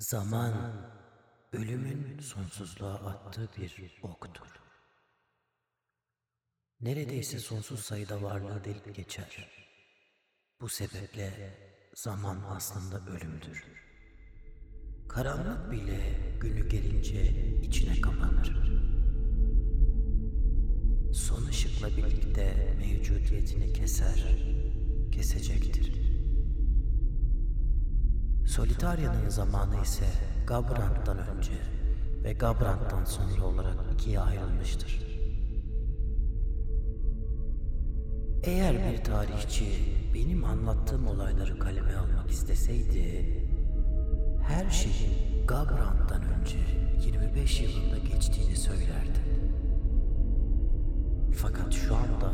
Zaman, ölümün sonsuzluğa attığı bir oktur. Neredeyse sonsuz sayıda varlığı delip geçer. Bu sebeple zaman aslında ölümdür. Karanlık bile günü gelince içine kapanır. Son ışıkla birlikte mevcudiyetini keser, kesecektir. Solitaria'nın zamanı ise Gabrant'tan önce ve Gabrant'tan sonra olarak ikiye ayrılmıştır. Eğer bir tarihçi benim anlattığım olayları kaleme almak isteseydi, her şeyin Gabrant'tan önce 25 yılında geçtiğini söylerdi. Fakat şu anda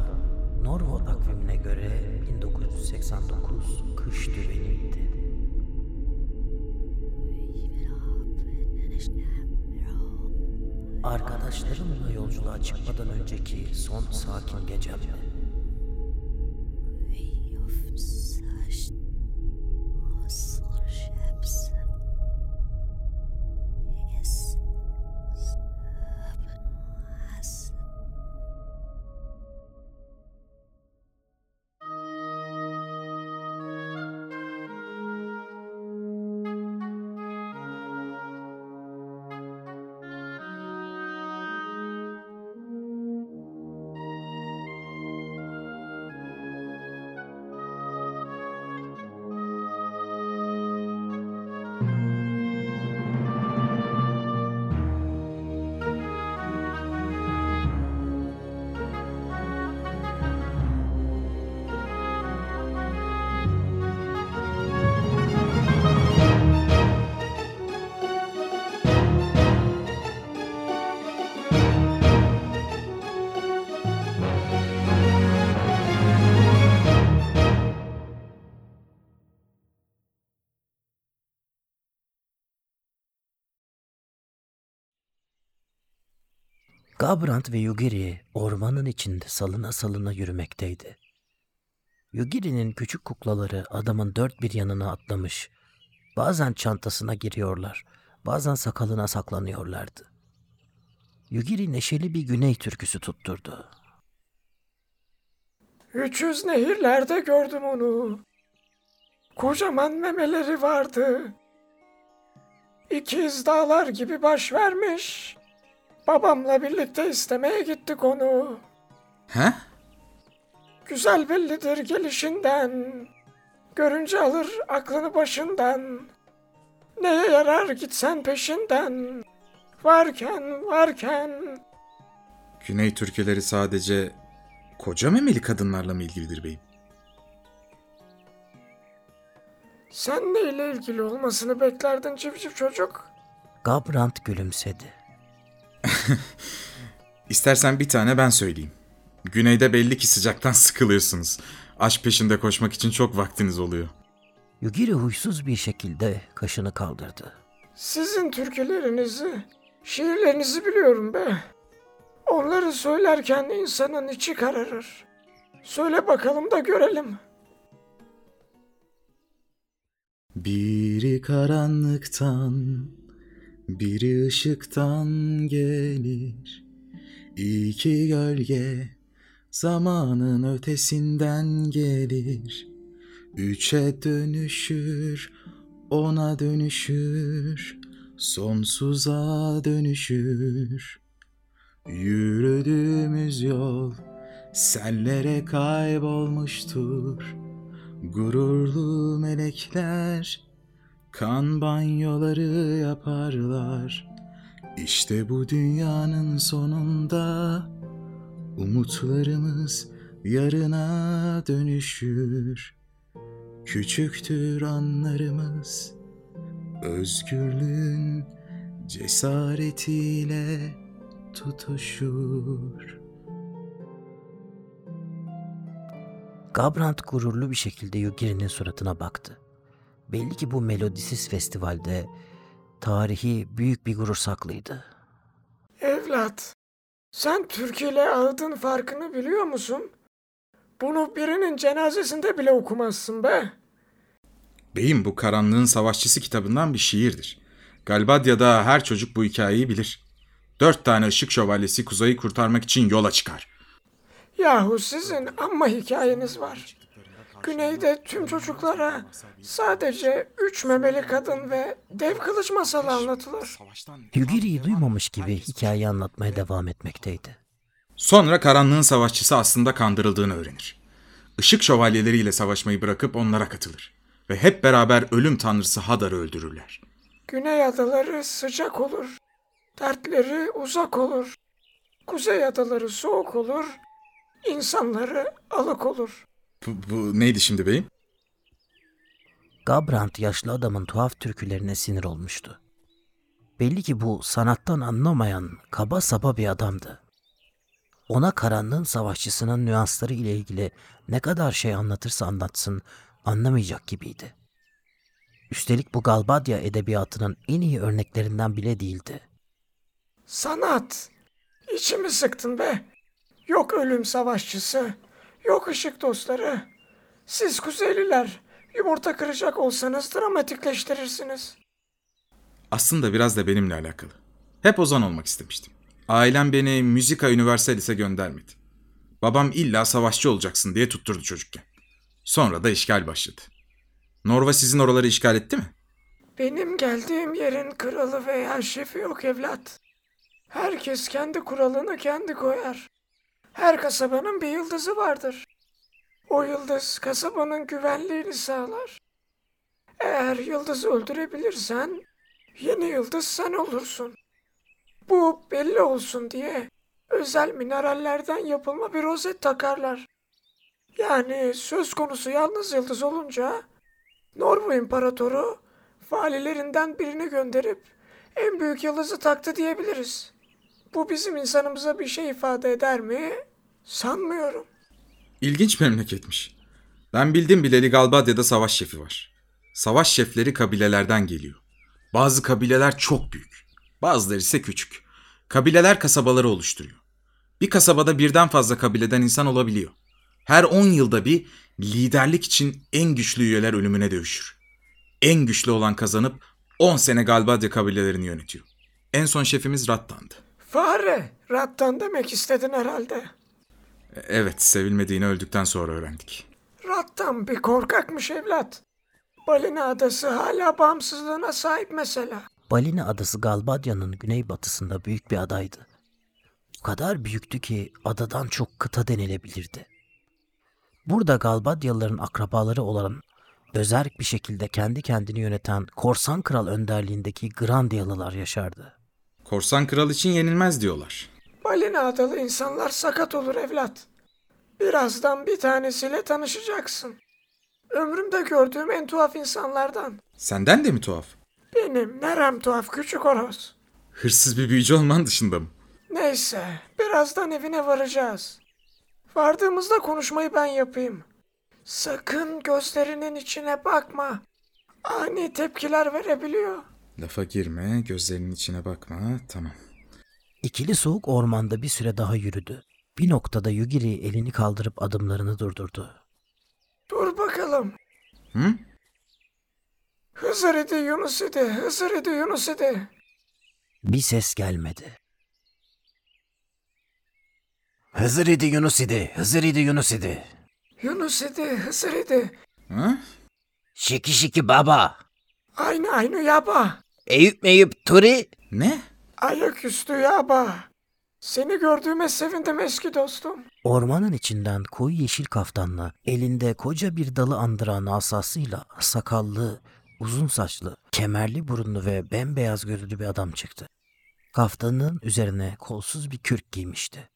Norvo takvimine göre 1989 kış düveniydi. Arkadaşlarımla yolculuğa çıkmadan önceki son sakin gecemdi. Gabrant ve Yugiri ormanın içinde salına salına yürümekteydi. Yugiri'nin küçük kuklaları adamın dört bir yanına atlamış. Bazen çantasına giriyorlar, bazen sakalına saklanıyorlardı. Yugiri neşeli bir güney türküsü tutturdu. 300 nehirlerde gördüm onu. Kocaman memeleri vardı. İkiz dağlar gibi baş vermiş. Babamla birlikte istemeye gittik onu. He? Güzel bellidir gelişinden. Görünce alır aklını başından. Neye yarar gitsen peşinden. Varken varken. Güney Türküleri sadece koca memeli kadınlarla mı ilgilidir beyim? Sen neyle ilgili olmasını beklerdin civciv çocuk? Gabrant gülümsedi. İstersen bir tane ben söyleyeyim. Güneyde belli ki sıcaktan sıkılıyorsunuz. Aşk peşinde koşmak için çok vaktiniz oluyor. Yugiri huysuz bir şekilde kaşını kaldırdı. Sizin türkülerinizi, şiirlerinizi biliyorum be. Onları söylerken insanın içi kararır. Söyle bakalım da görelim. Biri karanlıktan, biri ışıktan gelir. İki gölge zamanın ötesinden gelir. Üçe dönüşür, ona dönüşür, sonsuza dönüşür. Yürüdüğümüz yol sellere kaybolmuştur. Gururlu melekler kan banyoları yaparlar. İşte bu dünyanın sonunda umutlarımız yarına dönüşür. Küçüktür anlarımız özgürlüğün cesaretiyle tutuşur. Gabrant gururlu bir şekilde Yugiri'nin suratına baktı. Belli ki bu melodisiz festivalde tarihi büyük bir gurur saklıydı. Evlat, sen Türkiye ile ağıdın farkını biliyor musun? Bunu birinin cenazesinde bile okumazsın be. Beyim bu Karanlığın Savaşçısı kitabından bir şiirdir. Galbadya'da her çocuk bu hikayeyi bilir. Dört tane ışık şövalyesi kuzayı kurtarmak için yola çıkar. Yahu sizin amma hikayeniz var. Güneyde tüm çocuklara sadece üç memeli kadın ve dev kılıç masalı anlatılır. Yugiri'yi duymamış gibi hikayeyi anlatmaya devam etmekteydi. Sonra karanlığın savaşçısı aslında kandırıldığını öğrenir. Işık şövalyeleriyle savaşmayı bırakıp onlara katılır. Ve hep beraber ölüm tanrısı Hadar'ı öldürürler. Güney adaları sıcak olur. Dertleri uzak olur. Kuzey adaları soğuk olur. İnsanları alık olur. Bu, bu neydi şimdi beyim? Gabrand yaşlı adamın tuhaf türkülerine sinir olmuştu. Belli ki bu sanattan anlamayan kaba saba bir adamdı. Ona karanlığın savaşçısının nüansları ile ilgili ne kadar şey anlatırsa anlatsın anlamayacak gibiydi. Üstelik bu Galbadia edebiyatının en iyi örneklerinden bile değildi. Sanat. İçimi sıktın be. Yok ölüm savaşçısı. Yok ışık dostları. Siz kuzeyliler yumurta kıracak olsanız dramatikleştirirsiniz. Aslında biraz da benimle alakalı. Hep ozan olmak istemiştim. Ailem beni Müzika Universalis'e göndermedi. Babam illa savaşçı olacaksın diye tutturdu çocukken. Sonra da işgal başladı. Norva sizin oraları işgal etti mi? Benim geldiğim yerin kralı veya şefi yok evlat. Herkes kendi kuralını kendi koyar. Her kasabanın bir yıldızı vardır. O yıldız kasabanın güvenliğini sağlar. Eğer yıldızı öldürebilirsen yeni yıldız sen olursun. Bu belli olsun diye özel minerallerden yapılma bir rozet takarlar. Yani söz konusu yalnız yıldız olunca Norvu İmparatoru valilerinden birini gönderip en büyük yıldızı taktı diyebiliriz. Bu bizim insanımıza bir şey ifade eder mi? Sanmıyorum. İlginç memleketmiş. Ben bildim bileli Galbadya'da savaş şefi var. Savaş şefleri kabilelerden geliyor. Bazı kabileler çok büyük. Bazıları ise küçük. Kabileler kasabaları oluşturuyor. Bir kasabada birden fazla kabileden insan olabiliyor. Her 10 yılda bir liderlik için en güçlü üyeler ölümüne dövüşür. En güçlü olan kazanıp 10 sene Galbadya kabilelerini yönetiyor. En son şefimiz Rattan'dı. Fare, rattan demek istedin herhalde. Evet, sevilmediğini öldükten sonra öğrendik. Rattan bir korkakmış evlat. Balina adası hala bağımsızlığına sahip mesela. Balina adası Galbadya'nın güneybatısında büyük bir adaydı. O kadar büyüktü ki adadan çok kıta denilebilirdi. Burada Galbadyalıların akrabaları olan özerk bir şekilde kendi kendini yöneten Korsan Kral önderliğindeki Grandiyalılar yaşardı. Korsan kral için yenilmez diyorlar. Balina adalı insanlar sakat olur evlat. Birazdan bir tanesiyle tanışacaksın. Ömrümde gördüğüm en tuhaf insanlardan. Senden de mi tuhaf? Benim nerem tuhaf küçük horoz. Hırsız bir büyücü olman dışında mı? Neyse, birazdan evine varacağız. Vardığımızda konuşmayı ben yapayım. Sakın gözlerinin içine bakma. Ani tepkiler verebiliyor. Lafa girme, gözlerinin içine bakma. Tamam. İkili soğuk ormanda bir süre daha yürüdü. Bir noktada Yugiri elini kaldırıp adımlarını durdurdu. Dur bakalım. Hı? Hızır idi Yunus idi, Hızır idi Yunus idi. Bir ses gelmedi. Hızır idi Yunus idi, Hızır idi Yunus idi. Yunus idi, Hızır idi. Ha? Şiki şiki baba. Aynı aynı yaba. Eyüp meyüp turi. Ne? Ayaküstü yaba. Seni gördüğüme sevindim eski dostum. Ormanın içinden koyu yeşil kaftanla, elinde koca bir dalı andıran asasıyla sakallı, uzun saçlı, kemerli burunlu ve bembeyaz gözlü bir adam çıktı. Kaftanın üzerine kolsuz bir kürk giymişti.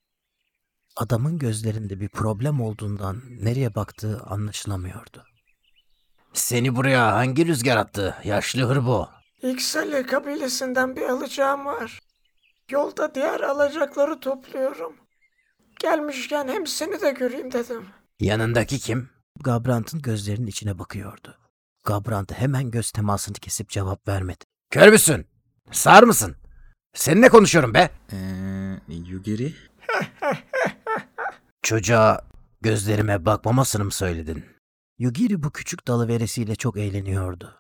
Adamın gözlerinde bir problem olduğundan nereye baktığı anlaşılamıyordu. Seni buraya hangi rüzgar attı, yaşlı hırbo? İksali kabilesinden bir alacağım var. Yolda diğer alacakları topluyorum. Gelmişken hem seni de göreyim dedim. Yanındaki kim? Gabrant'ın gözlerinin içine bakıyordu. Gabrant hemen göz temasını kesip cevap vermedi. Kör müsün? Sağır mısın? Seninle konuşuyorum be. Ee, Yugiri? Çocuğa gözlerime bakmamasını mı söyledin? Yugiri bu küçük dalıveresiyle çok eğleniyordu.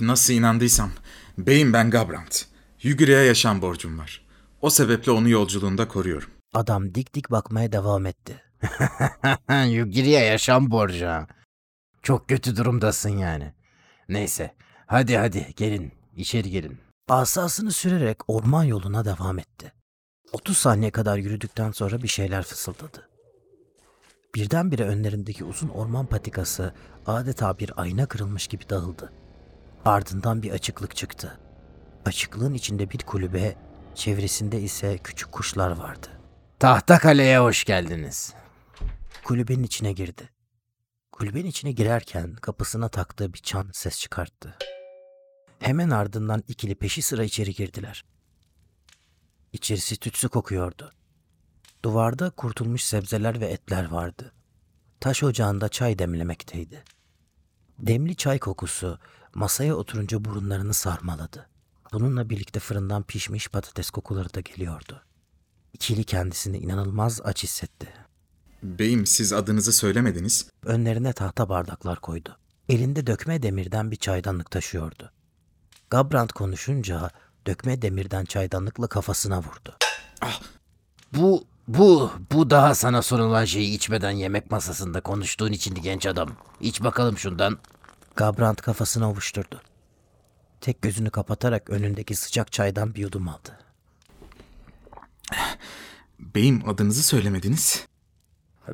Nasıl inandıysam. Beyim ben Gabrant. Yugiri'ye yaşam borcum var. O sebeple onu yolculuğunda koruyorum. Adam dik dik bakmaya devam etti. Yugiri'ye yaşam borcu ha. Çok kötü durumdasın yani. Neyse. Hadi hadi gelin. içeri gelin. Asasını sürerek orman yoluna devam etti. 30 saniye kadar yürüdükten sonra bir şeyler fısıldadı. Birdenbire önlerindeki uzun orman patikası adeta bir ayna kırılmış gibi dağıldı. Ardından bir açıklık çıktı. Açıklığın içinde bir kulübe, çevresinde ise küçük kuşlar vardı. Tahta Kale'ye hoş geldiniz. Kulübenin içine girdi. Kulübenin içine girerken kapısına taktığı bir çan ses çıkarttı. Hemen ardından ikili peşi sıra içeri girdiler. İçerisi tütsü kokuyordu. Duvarda kurtulmuş sebzeler ve etler vardı. Taş ocağında çay demlemekteydi. Demli çay kokusu masaya oturunca burunlarını sarmaladı. Bununla birlikte fırından pişmiş patates kokuları da geliyordu. İkili kendisini inanılmaz aç hissetti. Beyim siz adınızı söylemediniz. Önlerine tahta bardaklar koydu. Elinde dökme demirden bir çaydanlık taşıyordu. Gabrant konuşunca dökme demirden çaydanlıkla kafasına vurdu. Bu, bu, bu daha sana sorulan şeyi içmeden yemek masasında konuştuğun içindi genç adam. İç bakalım şundan. Gabrant kafasını ovuşturdu. Tek gözünü kapatarak önündeki sıcak çaydan bir yudum aldı. Beyim adınızı söylemediniz.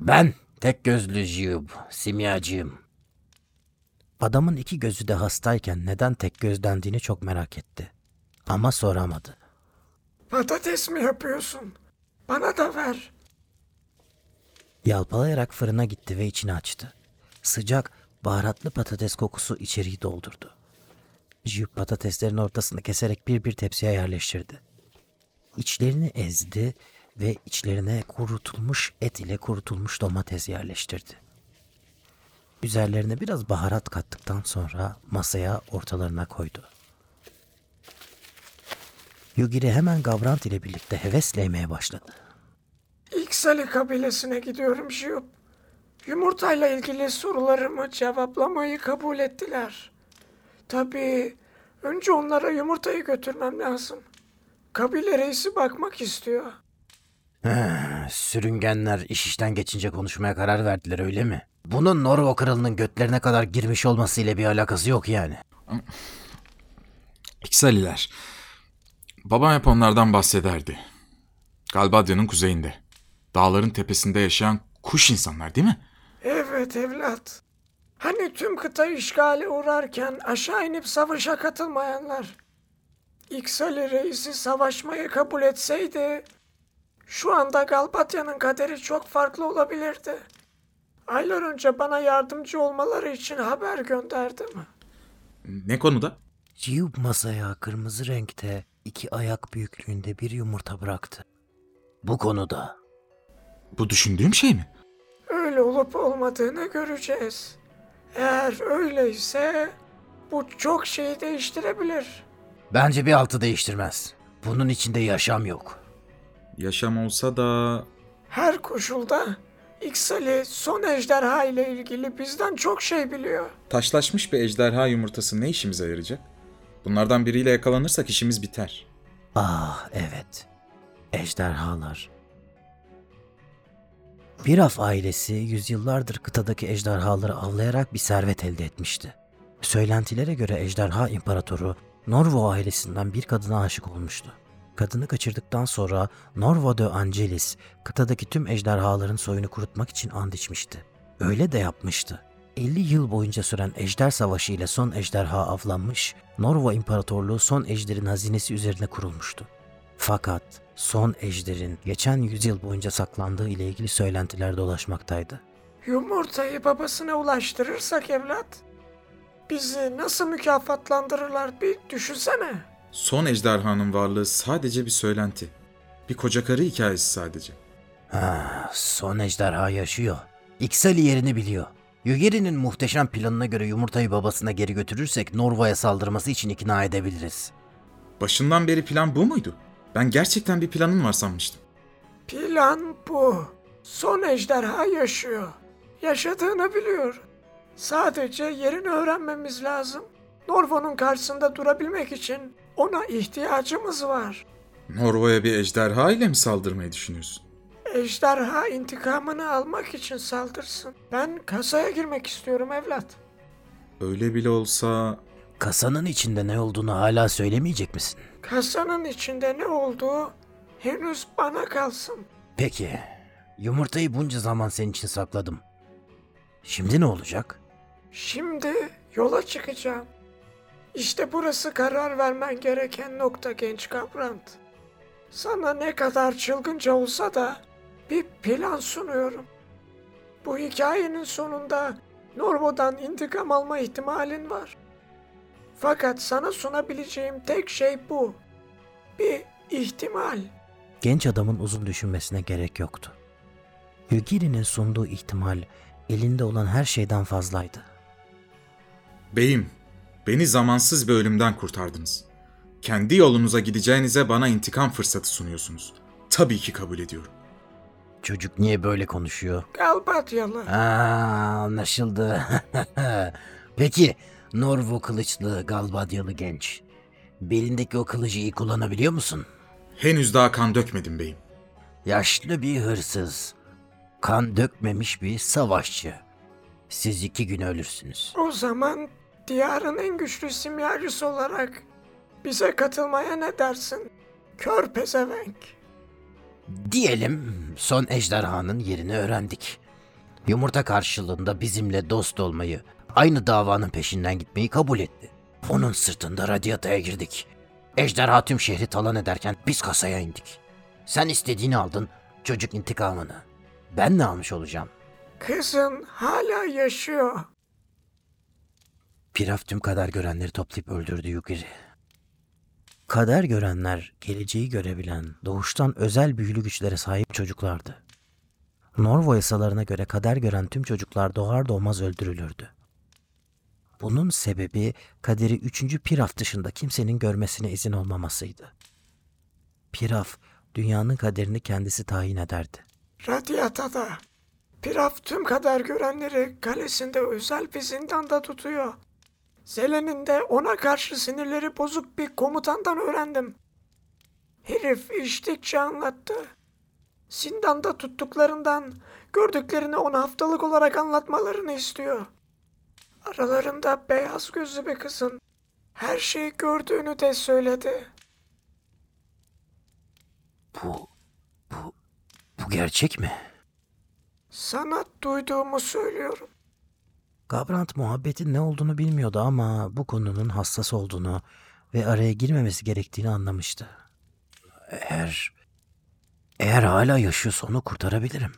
Ben tek gözlü Jiyub, simyacıyım. Adamın iki gözü de hastayken neden tek göz dendiğini çok merak etti. Ama soramadı. Patates mi yapıyorsun? Bana da ver. Yalpalayarak fırına gitti ve içini açtı. Sıcak, baharatlı patates kokusu içeriği doldurdu. Jiyup patateslerin ortasını keserek bir bir tepsiye yerleştirdi. İçlerini ezdi ve içlerine kurutulmuş et ile kurutulmuş domates yerleştirdi. Üzerlerine biraz baharat kattıktan sonra masaya ortalarına koydu. Yugiri hemen Gavrant ile birlikte hevesle yemeye başladı. İksali kabilesine gidiyorum Jiyup. Yumurtayla ilgili sorularımı cevaplamayı kabul ettiler. Tabii önce onlara yumurtayı götürmem lazım. Kabile reisi bakmak istiyor. Sürüngenler iş işten geçince konuşmaya karar verdiler öyle mi? Bunun Norvo kralının götlerine kadar girmiş olmasıyla bir alakası yok yani. İksaliler. Babam hep onlardan bahsederdi. Galbadya'nın kuzeyinde. Dağların tepesinde yaşayan kuş insanlar değil mi? Evet evlat. Hani tüm kıta işgale uğrarken aşağı inip savaşa katılmayanlar. İksali reisi savaşmayı kabul etseydi şu anda Galbatya'nın kaderi çok farklı olabilirdi. Aylar önce bana yardımcı olmaları için haber gönderdim. Ne konuda? Ciyub masaya kırmızı renkte iki ayak büyüklüğünde bir yumurta bıraktı. Bu konuda. Bu düşündüğüm şey mi? Öyle olup olmadığını göreceğiz. Eğer öyleyse bu çok şeyi değiştirebilir. Bence bir altı değiştirmez. Bunun içinde yaşam yok. Yaşam olsa da Her koşulda İksali son ejderha ile ilgili bizden çok şey biliyor. taşlaşmış bir ejderha yumurtası ne işimize yarayacak? Bunlardan biriyle yakalanırsak işimiz biter. Ah evet. Ejderhalar. Biraf ailesi yüzyıllardır kıtadaki ejderhaları avlayarak bir servet elde etmişti. Söylentilere göre ejderha imparatoru Norvo ailesinden bir kadına aşık olmuştu. Kadını kaçırdıktan sonra Norvo de Angelis kıtadaki tüm ejderhaların soyunu kurutmak için and içmişti. Öyle de yapmıştı. 50 yıl boyunca süren ejder savaşı ile son ejderha avlanmış, Norvo İmparatorluğu son ejderin hazinesi üzerine kurulmuştu. Fakat son ejderin geçen yüzyıl boyunca saklandığı ile ilgili söylentiler dolaşmaktaydı. Yumurtayı babasına ulaştırırsak evlat, bizi nasıl mükafatlandırırlar bir düşünsene. Son ejderhanın varlığı sadece bir söylenti. Bir koca karı hikayesi sadece. Ha, son ejderha yaşıyor. İksali yerini biliyor. Yugeri'nin muhteşem planına göre yumurtayı babasına geri götürürsek Norvo'ya saldırması için ikna edebiliriz. Başından beri plan bu muydu? Ben gerçekten bir planın var sanmıştım. Plan bu. Son ejderha yaşıyor. Yaşadığını biliyor. Sadece yerini öğrenmemiz lazım. Norvo'nun karşısında durabilmek için ona ihtiyacımız var. Norvo'ya bir ejderha ile mi saldırmayı düşünüyorsun? Ejderha intikamını almak için saldırsın. Ben kasaya girmek istiyorum evlat. Öyle bile olsa Kasanın içinde ne olduğunu hala söylemeyecek misin? Kasanın içinde ne olduğu henüz bana kalsın. Peki, yumurtayı bunca zaman senin için sakladım. Şimdi ne olacak? Şimdi yola çıkacağım. İşte burası karar vermen gereken nokta genç Gabrant. Sana ne kadar çılgınca olsa da bir plan sunuyorum. Bu hikayenin sonunda Norvo'dan intikam alma ihtimalin var. Fakat sana sunabileceğim tek şey bu. Bir ihtimal. Genç adamın uzun düşünmesine gerek yoktu. Yugiri'nin sunduğu ihtimal elinde olan her şeyden fazlaydı. Beyim, beni zamansız bir ölümden kurtardınız. Kendi yolunuza gideceğinize bana intikam fırsatı sunuyorsunuz. Tabii ki kabul ediyorum. Çocuk niye böyle konuşuyor? Galbatyalı. Aa, anlaşıldı. Peki, Norvo kılıçlı Galbadyalı genç. Belindeki o kılıcı iyi kullanabiliyor musun? Henüz daha kan dökmedim beyim. Yaşlı bir hırsız. Kan dökmemiş bir savaşçı. Siz iki gün ölürsünüz. O zaman diyarın en güçlü simyacısı olarak bize katılmaya ne dersin? Kör pezevenk. Diyelim son ejderhanın yerini öğrendik. Yumurta karşılığında bizimle dost olmayı, aynı davanın peşinden gitmeyi kabul etti. Onun sırtında radyataya girdik. Ejderha tüm şehri talan ederken biz kasaya indik. Sen istediğini aldın, çocuk intikamını. Ben ne almış olacağım? Kızın hala yaşıyor. Piraf tüm kadar görenleri toplayıp öldürdü Yukiri. Kader görenler, geleceği görebilen, doğuştan özel büyülü güçlere sahip çocuklardı. Norvo yasalarına göre kader gören tüm çocuklar doğar doğmaz öldürülürdü. Bunun sebebi kaderi üçüncü Piraf dışında kimsenin görmesine izin olmamasıydı. Piraf, dünyanın kaderini kendisi tayin ederdi. Radyatada. Piraf tüm kadar görenleri kalesinde özel bir zindanda tutuyor. Zelen'in de ona karşı sinirleri bozuk bir komutandan öğrendim. Herif içtikçe anlattı. Zindanda tuttuklarından gördüklerini ona haftalık olarak anlatmalarını istiyor. Aralarında beyaz gözlü bir kızın her şeyi gördüğünü de söyledi. Bu, bu, bu gerçek mi? Sana duyduğumu söylüyorum. Gabrant muhabbetin ne olduğunu bilmiyordu ama bu konunun hassas olduğunu ve araya girmemesi gerektiğini anlamıştı. Eğer, eğer hala yaşıyorsa onu kurtarabilirim.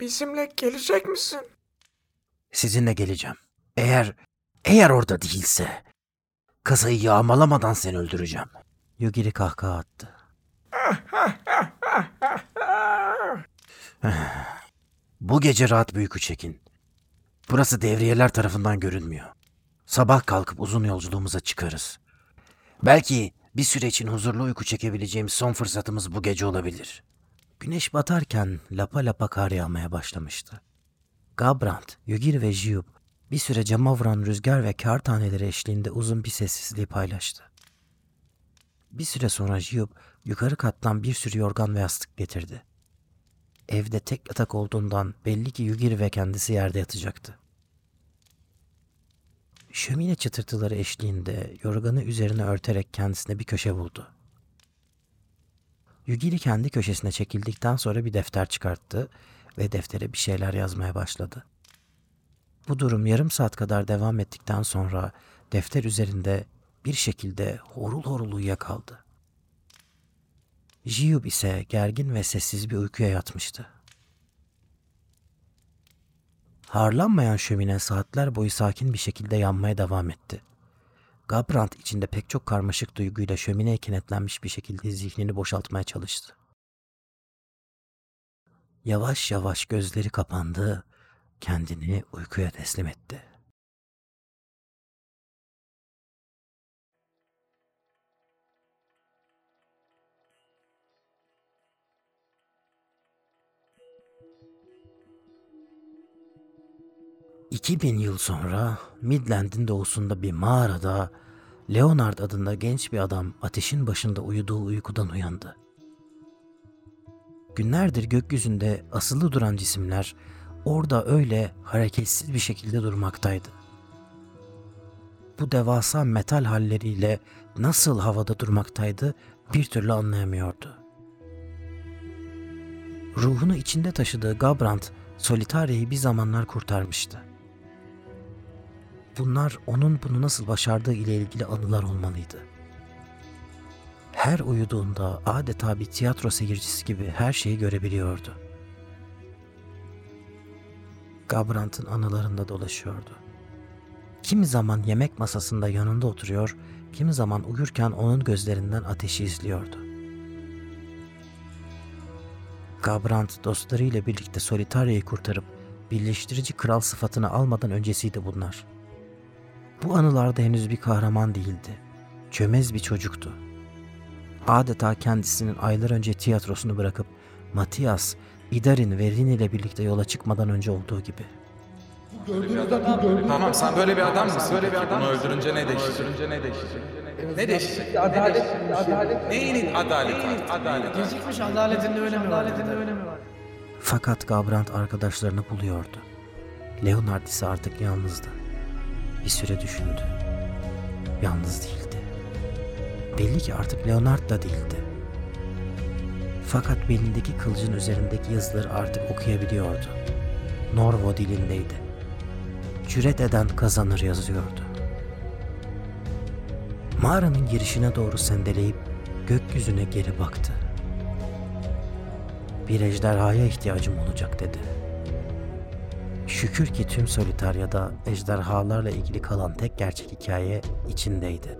Bizimle gelecek misin? Sizinle geleceğim. Eğer, eğer orada değilse, kasayı yağmalamadan seni öldüreceğim. Yugiri kahkaha attı. Bu gece rahat uyku çekin. Burası devriyeler tarafından görünmüyor. Sabah kalkıp uzun yolculuğumuza çıkarız. Belki bir süre için huzurlu uyku çekebileceğimiz son fırsatımız bu gece olabilir. Güneş batarken lapa lapa kar yağmaya başlamıştı. Gabrant, Yugir ve Jiyub bir süre cama vuran rüzgar ve kar taneleri eşliğinde uzun bir sessizliği paylaştı. Bir süre sonra Jiyub yukarı kattan bir sürü yorgan ve yastık getirdi. Evde tek yatak olduğundan belli ki Yugir ve kendisi yerde yatacaktı. Şömine çıtırtıları eşliğinde yorganı üzerine örterek kendisine bir köşe buldu. Yugiri kendi köşesine çekildikten sonra bir defter çıkarttı ve deftere bir şeyler yazmaya başladı. Bu durum yarım saat kadar devam ettikten sonra defter üzerinde bir şekilde horul horul uyuyakaldı. Jiyub ise gergin ve sessiz bir uykuya yatmıştı. Harlanmayan şömine saatler boyu sakin bir şekilde yanmaya devam etti. Gabrant içinde pek çok karmaşık duyguyla şömineye kenetlenmiş bir şekilde zihnini boşaltmaya çalıştı. Yavaş yavaş gözleri kapandı, kendini uykuya teslim etti. 2000 yıl sonra Midland'in doğusunda bir mağarada Leonard adında genç bir adam ateşin başında uyuduğu uykudan uyandı. Günlerdir gökyüzünde asılı duran cisimler orada öyle hareketsiz bir şekilde durmaktaydı. Bu devasa metal halleriyle nasıl havada durmaktaydı bir türlü anlayamıyordu. Ruhunu içinde taşıdığı Gabrand, Solitaria'yı bir zamanlar kurtarmıştı. Bunlar onun bunu nasıl başardığı ile ilgili anılar olmalıydı. Her uyuduğunda adeta bir tiyatro seyircisi gibi her şeyi görebiliyordu. Gabrant'ın anılarında dolaşıyordu. Kimi zaman yemek masasında yanında oturuyor, kimi zaman uyurken onun gözlerinden ateşi izliyordu. Gabrant dostlarıyla birlikte Solitaria'yı kurtarıp birleştirici kral sıfatını almadan öncesiydi bunlar. Bu anılarda henüz bir kahraman değildi. Çömez bir çocuktu. Adeta kendisinin aylar önce tiyatrosunu bırakıp Matias, İdarin ve Rin ile birlikte yola çıkmadan önce olduğu gibi. Tamam sen böyle bir adam mısın? Böyle bir adam Bunu öldürünce ne değişecek? ne değişecek? Ne değişecek? Adalet, adalet. Neyinin adaleti? Adalet. Gecikmiş adaletin ne önemi var? Adaletin ne önemi var? Fakat Gabrant arkadaşlarını buluyordu. Leonard ise artık yalnızdı. Bir süre düşündü. Yalnız değildi. Belli ki artık Leonard da değildi. Fakat belindeki kılıcın üzerindeki yazıları artık okuyabiliyordu. Norvo dilindeydi. Cüret eden kazanır yazıyordu. Mağaranın girişine doğru sendeleyip gökyüzüne geri baktı. Bir ejderhaya ihtiyacım olacak dedi. Şükür ki tüm Solitarya'da ejderhalarla ilgili kalan tek gerçek hikaye içindeydi.